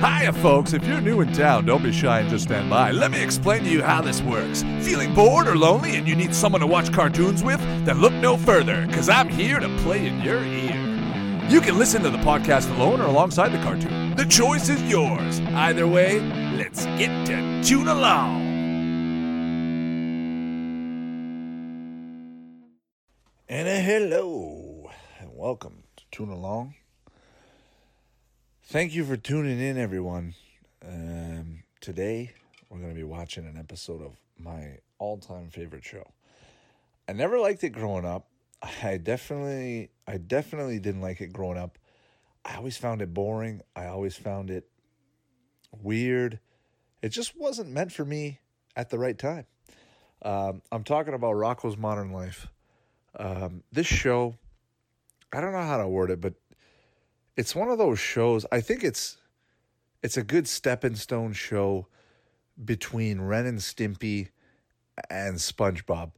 Hiya, folks. If you're new in town, don't be shy and just stand by. Let me explain to you how this works. Feeling bored or lonely and you need someone to watch cartoons with? Then look no further, because I'm here to play in your ear. You can listen to the podcast alone or alongside the cartoon. The choice is yours. Either way, let's get to tune along. And a hello, and welcome to Tune Along. Thank you for tuning in, everyone. Um, today, we're going to be watching an episode of my all time favorite show. I never liked it growing up. I definitely, I definitely didn't like it growing up. I always found it boring. I always found it weird. It just wasn't meant for me at the right time. Um, I'm talking about Rocko's Modern Life. Um, this show, I don't know how to word it, but it's one of those shows. I think it's it's a good stepping stone show between Ren and Stimpy and SpongeBob.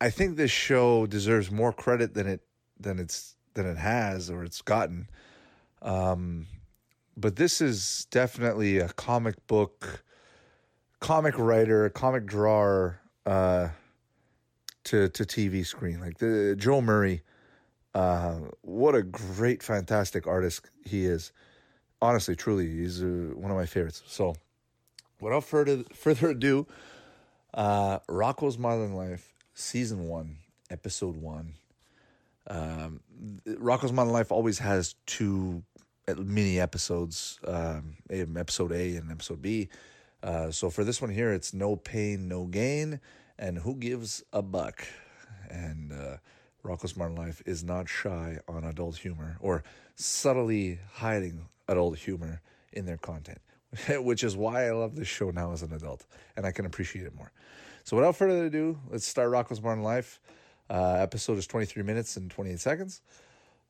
I think this show deserves more credit than it than it's than it has or it's gotten. Um, but this is definitely a comic book, comic writer, comic drawer uh, to to TV screen. Like the Joe Murray, uh, what a great, fantastic artist he is. Honestly, truly, he's uh, one of my favorites. So, without further further ado, uh, Rocko's Modern Life, season one, episode one. Um, Rocko's Modern Life always has two mini episodes, um, episode A and episode B. Uh, so for this one here, it's no pain, no gain, and who gives a buck? And uh, Rocko's Modern Life is not shy on adult humor or subtly hiding adult humor in their content, which is why I love this show now as an adult and I can appreciate it more. So without further ado, let's start Rocko's Modern Life. Uh, episode is 23 minutes and 28 seconds.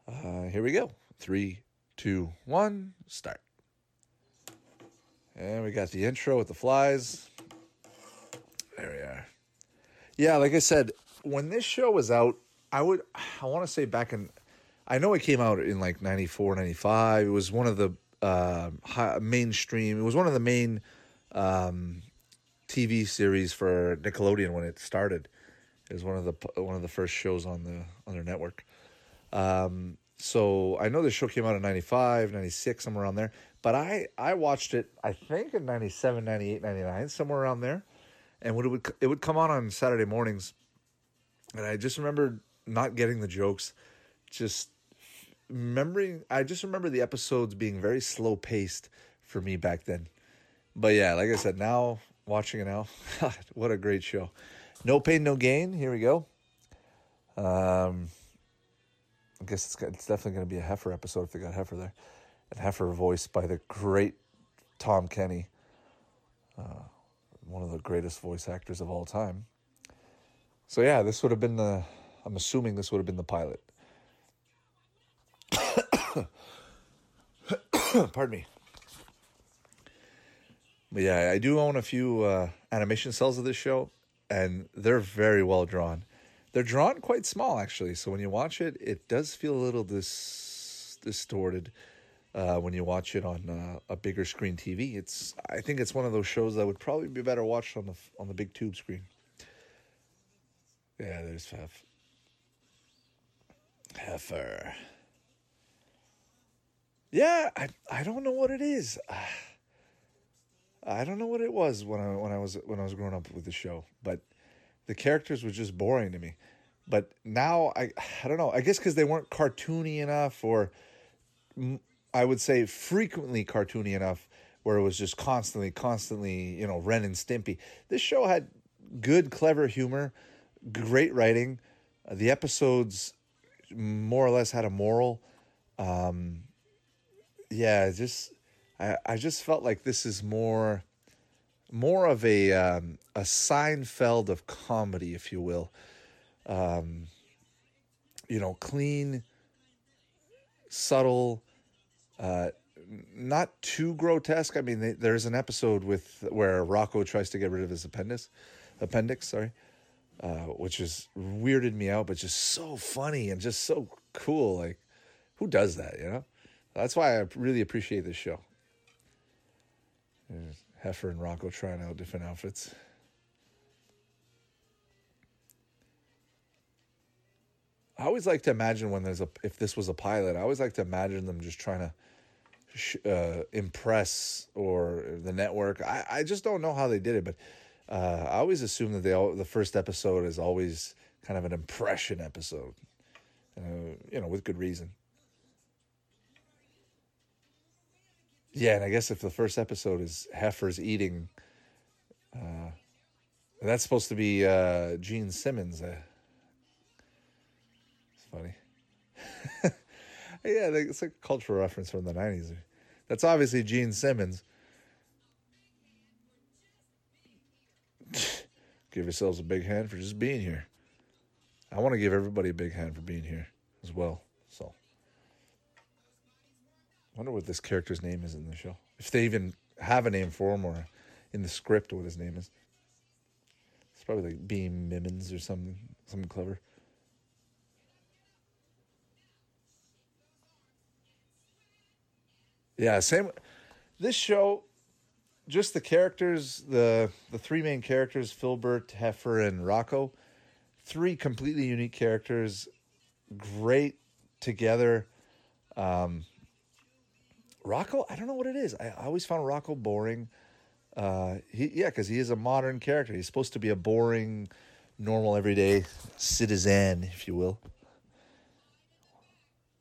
Uh, here we go. Three, two, one, start. And we got the intro with the flies. There we are. Yeah, like I said, when this show was out, I would, I want to say back in, I know it came out in like 94, 95. It was one of the uh, high, mainstream, it was one of the main um, TV series for Nickelodeon when it started. It was one of the one of the first shows on the on their network. Um, so I know the show came out in 95, 96, somewhere around there. But I, I watched it, I think in 97, 98, 99, somewhere around there. And when it would, it would come on on Saturday mornings. And I just remember not getting the jokes. Just remembering, I just remember the episodes being very slow paced for me back then. But yeah, like I said, now watching it now, what a great show. No pain, no gain. Here we go. Um, I guess it's, it's definitely going to be a Heffer episode if they got Heffer there. And Heffer voiced by the great Tom Kenny, uh, one of the greatest voice actors of all time. So yeah, this would have been the. I'm assuming this would have been the pilot. Pardon me. But yeah, I do own a few uh, animation cells of this show, and they're very well drawn. They're drawn quite small, actually. So when you watch it, it does feel a little dis- distorted uh, when you watch it on uh, a bigger screen TV. It's I think it's one of those shows that would probably be better watched on the on the big tube screen. Yeah, there's Hef. Heffer. Yeah, I I don't know what it is. I don't know what it was when I when I was when I was growing up with the show, but the characters were just boring to me. But now I I don't know. I guess because they weren't cartoony enough, or I would say frequently cartoony enough, where it was just constantly, constantly, you know, Ren and Stimpy. This show had good, clever humor, great writing. The episodes more or less had a moral. Um, yeah, just I I just felt like this is more more of a um, a Seinfeld of comedy, if you will. Um, you know, clean, subtle, uh, not too grotesque. I mean, they, there's an episode with where Rocko tries to get rid of his appendix, appendix, sorry, uh, which is weirded me out, but just so funny and just so cool. Like, who does that? You know, that's why I really appreciate this show. There's Heffer and Rocko trying out different outfits. I always like to imagine when there's a if this was a pilot, I always like to imagine them just trying to sh- uh, impress or the network. I, I just don't know how they did it, but uh, I always assume that they all, the first episode is always kind of an impression episode, uh, you know, with good reason. Yeah, and I guess if the first episode is Heffer's eating, uh, that's supposed to be uh, Gene Simmons. Uh, it's funny. yeah, it's a cultural reference from the '90s. That's obviously Gene Simmons. Give yourselves a big hand for just being here. I want to give everybody a big hand for being here as well. So. I wonder what this character's name is in the show. If they even have a name for him or in the script what his name is. It's probably like Beam Mimmons or something something clever. Yeah, same this show just the characters, the the three main characters, Filburt, Heffer, and Rocko, three completely unique characters, great together. Um, Rocko, I don't know what it is. I, I always found Rocko boring. Uh, he yeah, because he is a modern character. He's supposed to be a boring, normal, everyday citizen, if you will.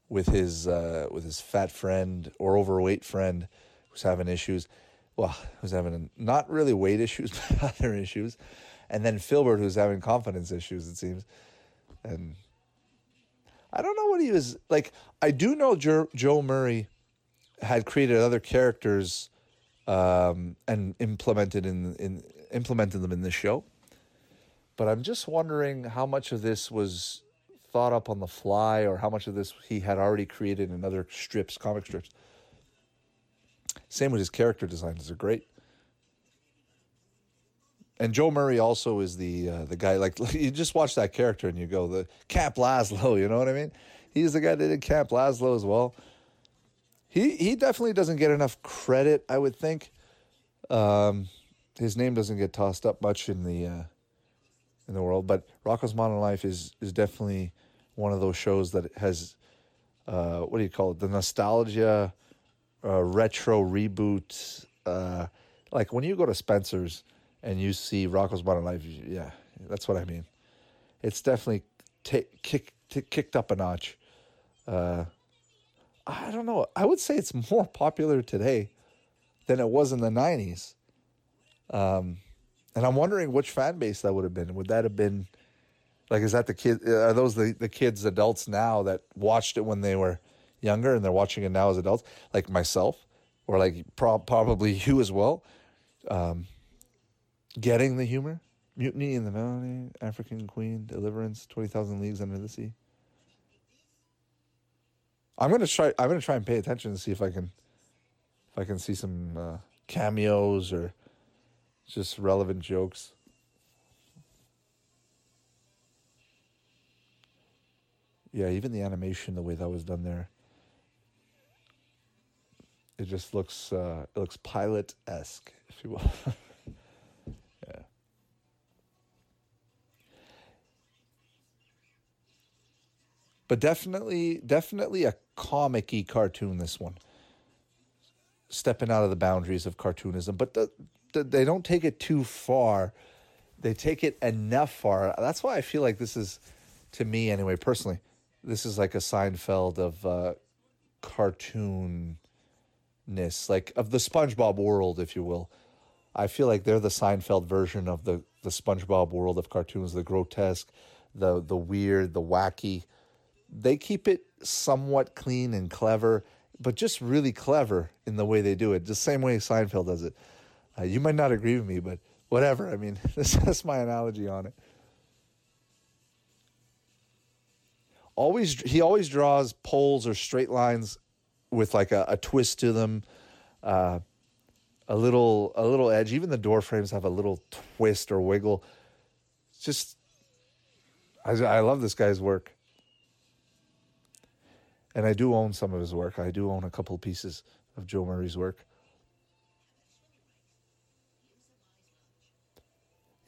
With his uh, with his fat friend or overweight friend who's having issues. Well, who's having not really weight issues, but other issues, and then Filburt who's having confidence issues. It seems, and I don't know what he was like. I do know Joe, Murray had created other characters um, and implemented in in implemented them in this show. But I'm just wondering how much of this was thought up on the fly, or how much of this he had already created in other strips, comic strips. Same with his character designs; they're great. And Joe Murray also is the uh, the guy. Like you just watch that character and you go, the Camp Lazlo. You know what I mean? He's the guy that did Camp Lazlo as well he he definitely doesn't get enough credit. I would think. Um, his name doesn't get tossed up much in the uh, in the world, but Rocko's Modern Life is is definitely one of those shows that has uh, what do you call it? The nostalgia, uh, retro reboot. Uh, like when you go to Spencer's and you see Rocko's Modern Life, yeah, that's what I mean. It's definitely t- kick, t- kicked up a notch. Uh, I don't know. I would say it's more popular today than it was in the 90s. Um, and I'm wondering which fan base that would have been. Would that have been like, is that the kid? Are those the, the kids, adults now that watched it when they were younger and they're watching it now as adults, like myself, or like pro- probably you as well? Um, getting the humor? Mutiny in the Melody, African Queen, Deliverance, 20,000 Leagues Under the Sea. I'm gonna try. I'm gonna try and pay attention and see if I can, if I can see some uh, cameos or just relevant jokes. Yeah, even the animation, the way that was done there, it just looks uh, it looks pilot esque, if you will. yeah. But definitely, definitely a comic-y cartoon. This one, stepping out of the boundaries of cartoonism, but the, the, they don't take it too far. They take it enough far. That's why I feel like this is, to me anyway, personally, this is like a Seinfeld of uh, cartoonness, like of the SpongeBob world, if you will. I feel like they're the Seinfeld version of the the SpongeBob world of cartoons, the grotesque, the the weird, the wacky. They keep it somewhat clean and clever, but just really clever in the way they do it, the same way Seinfeld does it. Uh, you might not agree with me, but whatever. I mean, this, that's my analogy on it. Always, he always draws poles or straight lines with like a, a twist to them, uh, a little a little edge. Even the door frames have a little twist or wiggle. just, I, I love this guy's work and I do own some of his work. I do own a couple pieces of Joe Murray's work.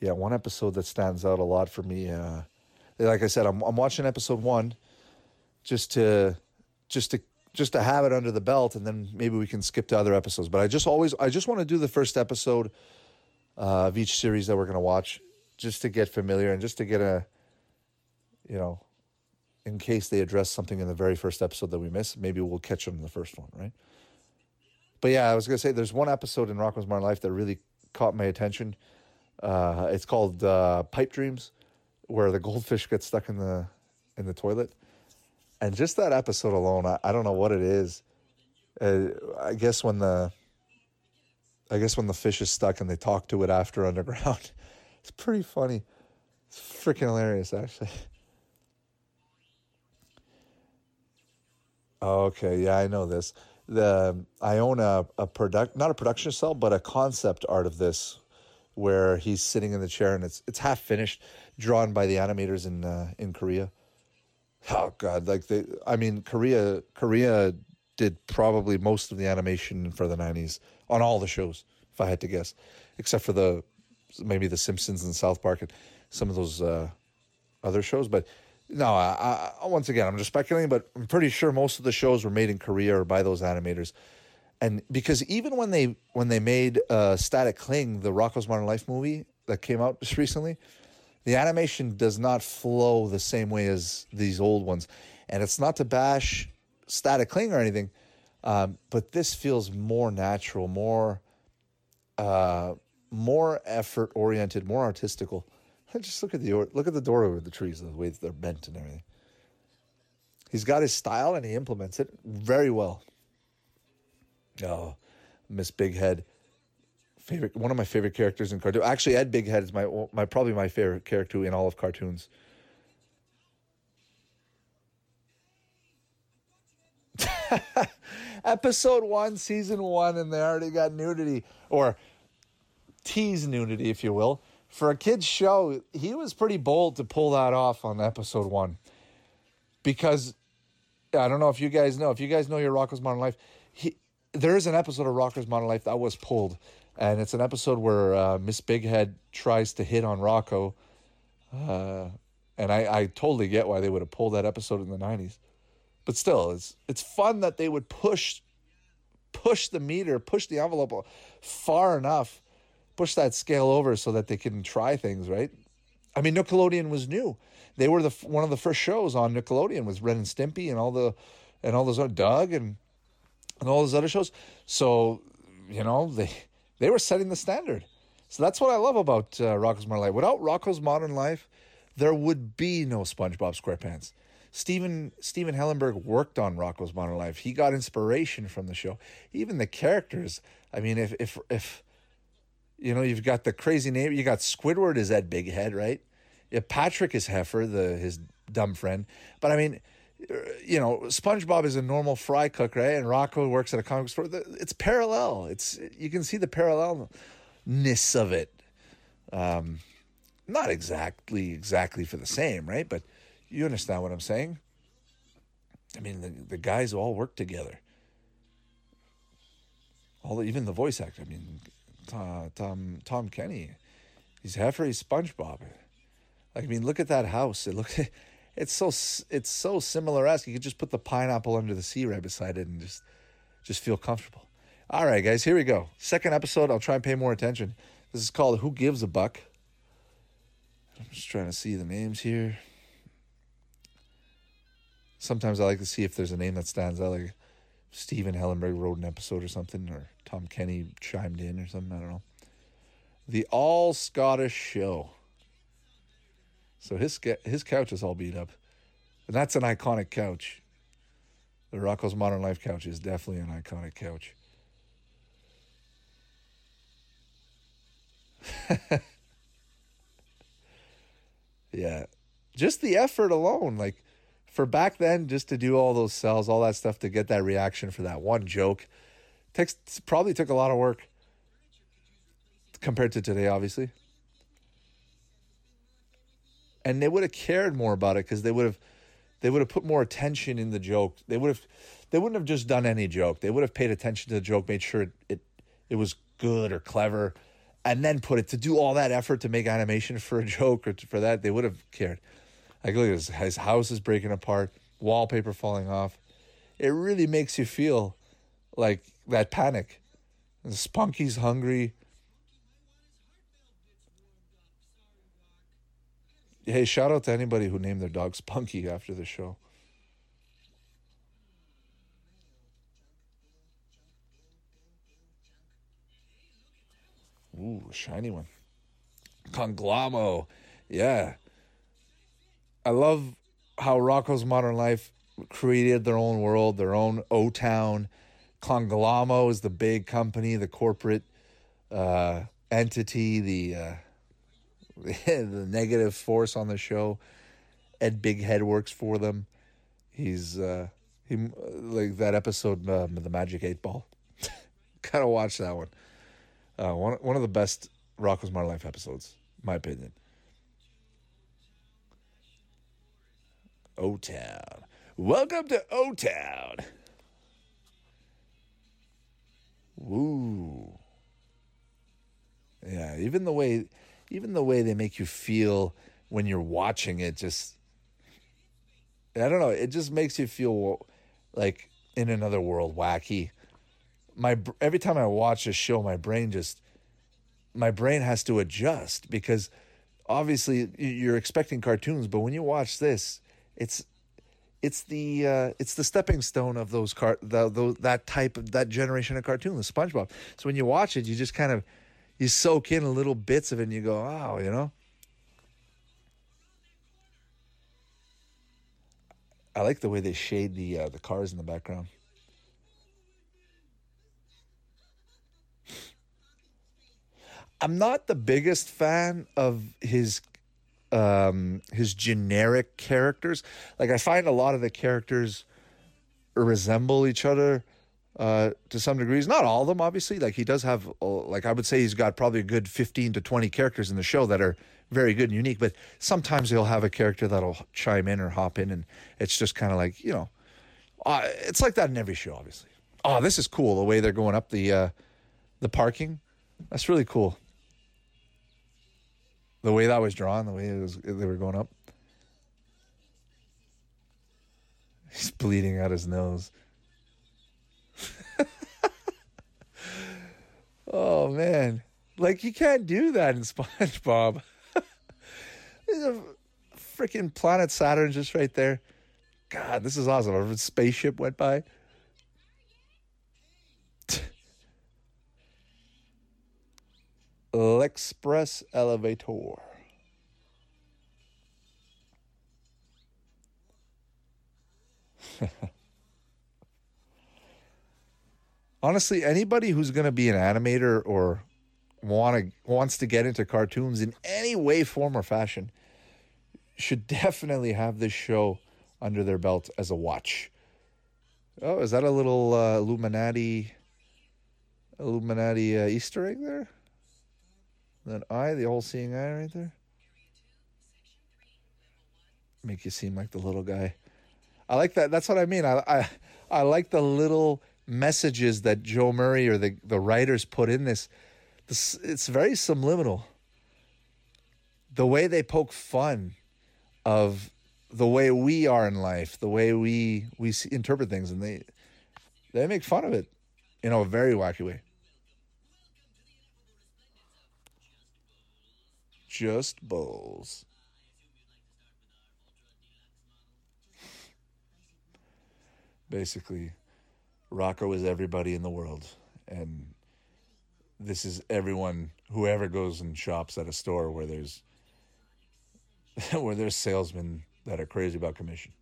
yeah, one episode that stands out a lot for me. Uh, like I said, I'm I'm watching episode one, just to, just to just to have it under the belt, and then maybe we can skip to other episodes. But I just always I just want to do the first episode uh, of each series that we're gonna watch, just to get familiar and just to get a, you know, in case they address something in the very first episode that we miss, maybe we'll catch them in the first one, right? But yeah, I was gonna say there's one episode in Rocko's Modern Life that really caught my attention. Uh, it's called uh, Pipe Dreams, where the goldfish gets stuck in the in the toilet, and just that episode alone, I, I don't know what it is. Uh, I guess when the I guess when the fish is stuck and they talk to it after underground, it's pretty funny. It's freaking hilarious, actually. Okay, yeah, I know this. The I own a a product, not a production cell, but a concept art of this, where he's sitting in the chair and it's it's half finished, drawn by the animators in uh, in Korea. Oh God, like they, I mean, Korea Korea did probably most of the animation for the '90s on all the shows, if I had to guess, except for the maybe the Simpsons and South Park and some of those uh, other shows, but no, I, I, once again, I'm just speculating, but I'm pretty sure most of the shows were made in Korea or by those animators. And because even when they when they made uh, Static Cling, the Rocko's Modern Life movie that came out just recently, the animation does not flow the same way as these old ones. And it's not to bash Static Cling or anything, um, but this feels more natural, more uh, more effort oriented, more artistical. Just look at the look at the door over the trees, the way they're bent and everything. He's got his style and he implements it very well. Oh, Miss Big Head, favorite one of my favorite characters in cartoon. Actually, Ed Bighead is my my probably my favorite character in all of cartoons. Episode one, season one, and they already got nudity or tease nudity, if you will for a kid's show, he was pretty bold to pull that off on episode one. Because I don't know if you guys know, if you guys know your Rocko's Modern Life, he, there is an episode of Rocker's Modern Life that was pulled. And it's an episode where uh, Miss Bighead tries to hit on Rocko, Uh, and I, I totally get why they would have pulled that episode in the 90s. But still, it's it's fun that they would push push the meter, push the envelope far enough push that scale over so that they can try things, right? I mean, Nickelodeon was new. They were the one of the first shows on Nickelodeon was Ren and Stimpy and all the and all those other Doug and and all those other shows. So you know they they were setting the standard. So that's what I love about uh, Rocko's Modern Life. Without Rocko's Modern Life, there would be no SpongeBob SquarePants. Steven Stephen Hillenburg worked on Rocko's Modern Life. He got inspiration from the show. Even the characters. I mean, if if if you know, you've got the crazy name. You got Squidward is that big head, right? Yeah, Patrick is Heffer, the his dumb friend. But I mean, you know, SpongeBob is a normal fry cook, right? And Rocko works at a comic store. It's parallel. It's you can see the parallelness of it. Um, not exactly exactly for the same, right? But you understand what I'm saying. I mean, the, the guys all work together. All even the voice actor. I mean, uh, Tom Tom Kenny. He's. He's SpongeBob. Like I mean, look at that house. It looks. It's so it's so similar esque. You could just put the pineapple under the sea right beside it and just just feel comfortable. All right, guys, here we go. Second episode. I'll try and pay more attention. This is called "Who Gives a Buck." I'm just trying to see the names here. Sometimes I like to see if there's a name that stands out, like Stephen Hillenburg wrote an episode or something, or Tom Kenny chimed in or something. I don't know. The All Scottish Show. So his his couch is all beat up, and that's an iconic couch. The Rocko's Modern Life couch is definitely an iconic couch. yeah, just the effort alone, like for back then, just to do all those cells, all that stuff to get that reaction for that one joke Takes probably took a lot of work compared to today, obviously. And they would have cared more about it because they would have they would have put more attention in the joke. They would have they wouldn't have just done any joke. They would have paid attention to the joke, made sure it it, it was good or clever, and then put it to do all that effort to make animation for a joke or to, for that, they would have cared. Like, look at his, house is breaking apart, wallpaper falling off. It really makes you feel like that panic. Spunky's hungry. Hey, shout out to anybody who named their dog Spunky after the show. Ooh, shiny one. Conglom-O. Yeah. I love how Rocko's Modern Life created their own world, their own O Town. Conglom-O is the big company, the corporate uh, entity, the uh, the negative force on the show. Ed Bighead works for them. He's uh, he like that episode, uh, the Magic Eight Ball. Gotta watch that one. Uh, one one of the best Rocko's Modern Life episodes, my opinion. O Town. Welcome to O Town. Woo. Yeah, even the way even the way they make you feel when you're watching it just I don't know, it just makes you feel like in another world, wacky. My every time I watch a show, my brain just my brain has to adjust because obviously you're expecting cartoons, but when you watch this, it's it's the uh, it's the stepping stone of those car the, that type of that generation of cartoon, the SpongeBob. So when you watch it, you just kind of you soak in little bits of it, and you go, oh, you know. I like the way they shade the uh, the cars in the background. I'm not the biggest fan of his um, his generic characters. Like I find a lot of the characters resemble each other uh, to some degrees. Not all of them, obviously. Like he does have, uh, like I would say, he's got probably a good fifteen to twenty characters in the show that are very good and unique. But sometimes he'll have a character that'll chime in or hop in, and it's just kind of like you know, uh, it's like that in every show, obviously. Oh, this is cool the way they're going up the uh, the parking. That's really cool the way that was drawn, the way was, they were going up. He's bleeding out his nose. oh man, like you can't do that in SpongeBob. There's a freaking planet Saturn just right there. God, this is awesome. A spaceship went by. L'Express Elevator. Honestly, anybody who's going to be an animator or want to wants to get into cartoons in any way, form, or fashion should definitely have this show under their belt as a watch. Oh, is that a little uh, Illuminati Illuminati uh, Easter egg there? That eye, the all seeing eye right there. Make you seem like the little guy. I like that. That's what I mean. I I, I like the little messages that Joe Murray or the, the writers put in this. this. It's very subliminal. The way they poke fun of the way we are in life, the way we we see, interpret things, and they they make fun of it in a very wacky way. just bowls. Basically, Rocko is everybody in the world. And this is everyone, whoever goes and shops at a store where there's where there's salesmen that are crazy about commission.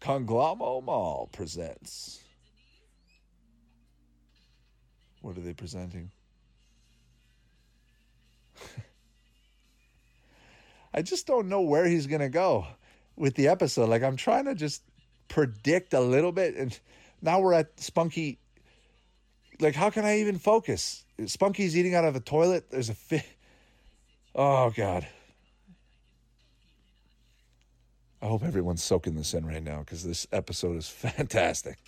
Conglom-O Mall presents. What are they presenting? I just don't know where he's going to go with the episode. Like I'm trying to just predict a little bit and now we're at Spunky like how can I even focus? Spunky's eating out of a toilet. There's a fi- Oh god. I hope everyone's soaking this in right now because this episode is fantastic.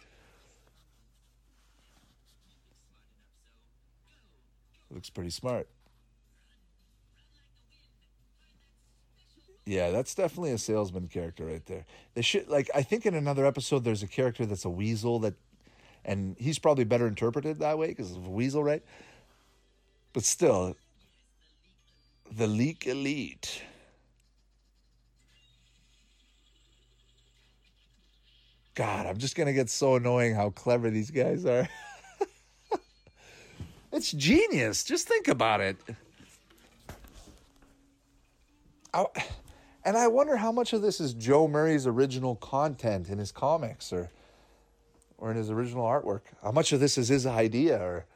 looks pretty smart. Yeah, that's definitely a salesman character right there. They should like I think in another episode there's a character that's a weasel that and he's probably better interpreted that way because of a weasel, right? But still, the Leak Elite. God, I'm just gonna get so annoying how clever these guys are. it's genius. Just think about it. I, and I wonder how much of this is Joe Murray's original content in his comics or or in his original artwork. How much of this is his idea or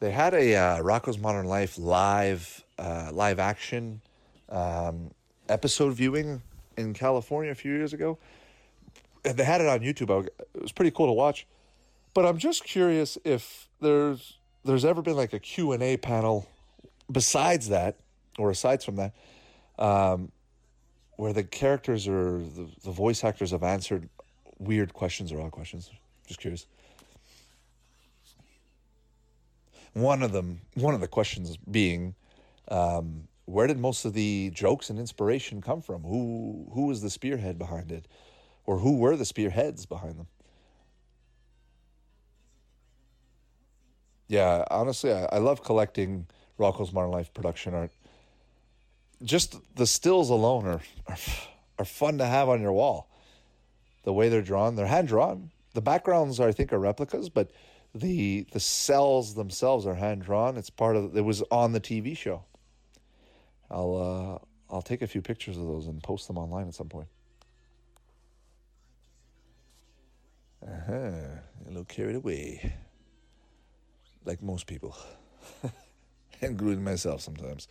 they had a uh, Rocko's Modern Life live uh, live action um, episode viewing in California a few years ago. And they had it on YouTube. It was pretty cool to watch. But I'm just curious if there's there's ever been like a Q&A panel besides that or aside from that um, where the characters or the, the voice actors have answered weird questions or odd questions. Just curious. One of them, one of the questions being, um, where did most of the jokes and inspiration come from? Who who was the spearhead behind it, or who were the spearheads behind them? Yeah, honestly, I, I love collecting Rocko's Modern Life production art. Just the stills alone are, are are fun to have on your wall. The way they're drawn, they're hand drawn. The backgrounds, I think, are replicas, but the the cells themselves are hand drawn. It's part of it was on the TV show. I'll uh, I'll take a few pictures of those and post them online at some point. Uh huh. A little carried away, like most people, including myself sometimes.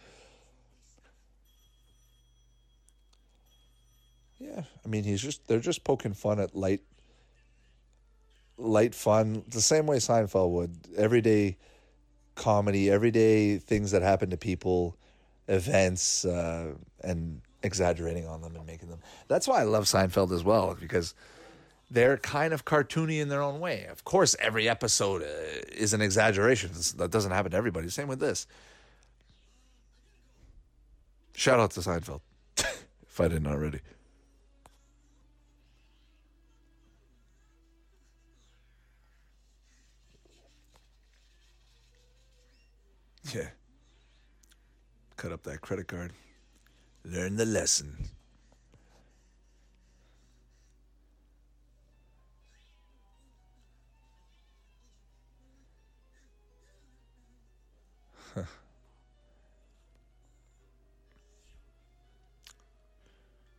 Yeah, I mean he's just they're just poking fun at light light fun, the same way Seinfeld would. Everyday comedy, everyday things that happen to people, events, uh, and exaggerating on them and making them. That's why I love Seinfeld as well, because they're kind of cartoony in their own way. Of course, every episode uh, is an exaggeration. That doesn't happen to everybody. Same with this. Shout out to Seinfeld, if I didn't already. Yeah. Cut up that credit card. Learn the lesson.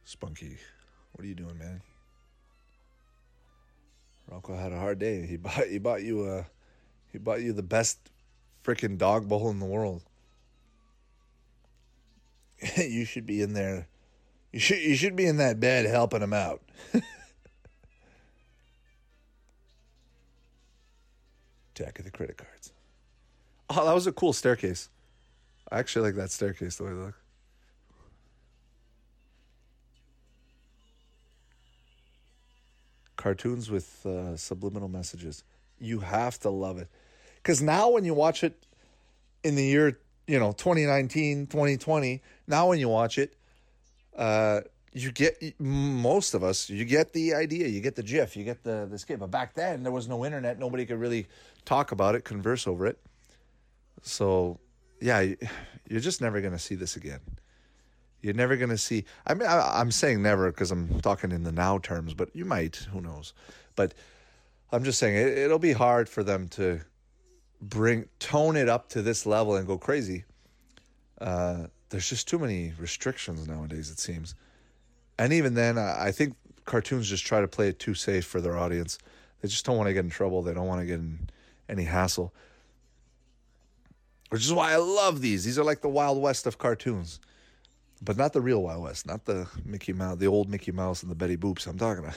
Spunky, what are you doing, man? Rocko had a hard day. He bought he bought you a he bought you the best freaking dog bowl in the world. you should be in there. You should you should be in that bed helping him out. Jack of the credit cards. Oh, that was a cool staircase. I actually like that staircase the way it looks. Cartoons with uh, subliminal messages. You have to love it. Because now when you watch it in the year, you know, 2019, 2020, now when you watch it, uh, you get most of us you get the idea you get the gif you get the the skit. But back then there was no internet. Nobody could really talk about it converse over it. So yeah you're just never going to see this again. You're never going to see i mean I, i'm saying never because i'm talking in the now terms but you might who knows? But i'm just saying it, it'll be hard for them to bring tone it up to this level and go crazy uh, there's just too many restrictions nowadays it seems and even then, I think cartoons just try to play it too safe for their audience. They just don't want to get in trouble. They don't want to get in any hassle. Which is why I love these. These are like the Wild West of cartoons, but not the real Wild West, not the Mickey Mouse, the old Mickey Mouse and the Betty Boops. I'm talking about.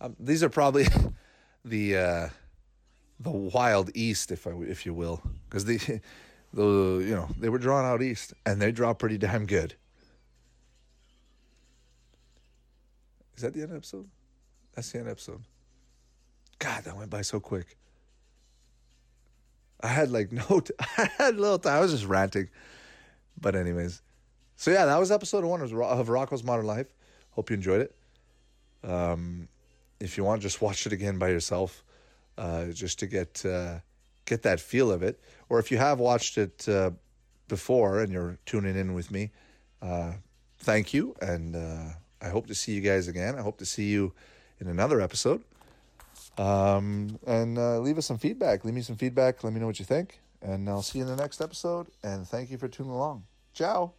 Um, these are probably the uh, the Wild East, if I if you will, because the the you know they were drawn out east and they draw pretty damn good. Is that the end of the episode? That's the end of the episode. God, that went by so quick. I had like no, t- I had little time. I was just ranting. But anyways, so yeah, that was episode one of, of Rocko's Modern Life. Hope you enjoyed it. Um, if you want, just watch it again by yourself, uh, just to get uh, get that feel of it. Or if you have watched it uh, before and you're tuning in with me, uh, thank you, and I hope to see you guys again. I hope to see you in another episode. Um, and leave us some feedback. Leave me some feedback. Let me know what you think. And I'll see you in the next episode. And thank you for tuning along. Ciao.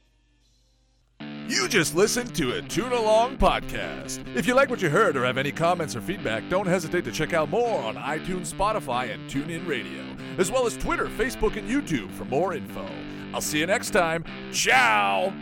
You just listened to a Tune Along podcast. If you like what you heard or have any comments or feedback, don't hesitate to check out more on iTunes, Spotify, and TuneIn Radio, as well as Twitter, Facebook, and YouTube for more info. I'll see you next time. Ciao!